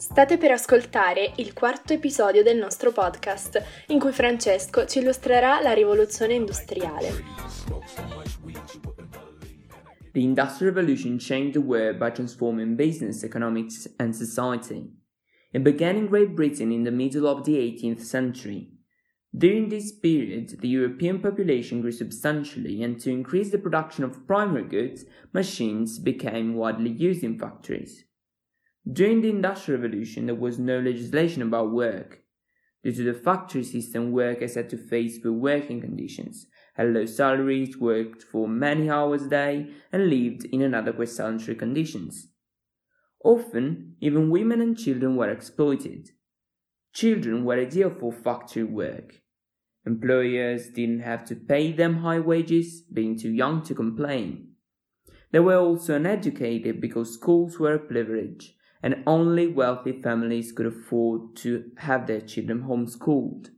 State per ascoltare il quarto episodio del nostro podcast, in cui Francesco ci illustrerà la rivoluzione industriale. The Industrial Revolution changed the world by transforming business, economics, and society. It began in Great Britain in the middle of the 18th century. During this period, the European population grew substantially, and to increase the production of primary goods, machines became widely used in factories. During the Industrial Revolution, there was no legislation about work. Due to the factory system, workers had to face poor working conditions, had low salaries, worked for many hours a day, and lived in inadequate sanitary conditions. Often, even women and children were exploited. Children were ideal for factory work. Employers didn't have to pay them high wages, being too young to complain. They were also uneducated because schools were a privilege and only wealthy families could afford to have their children homeschooled.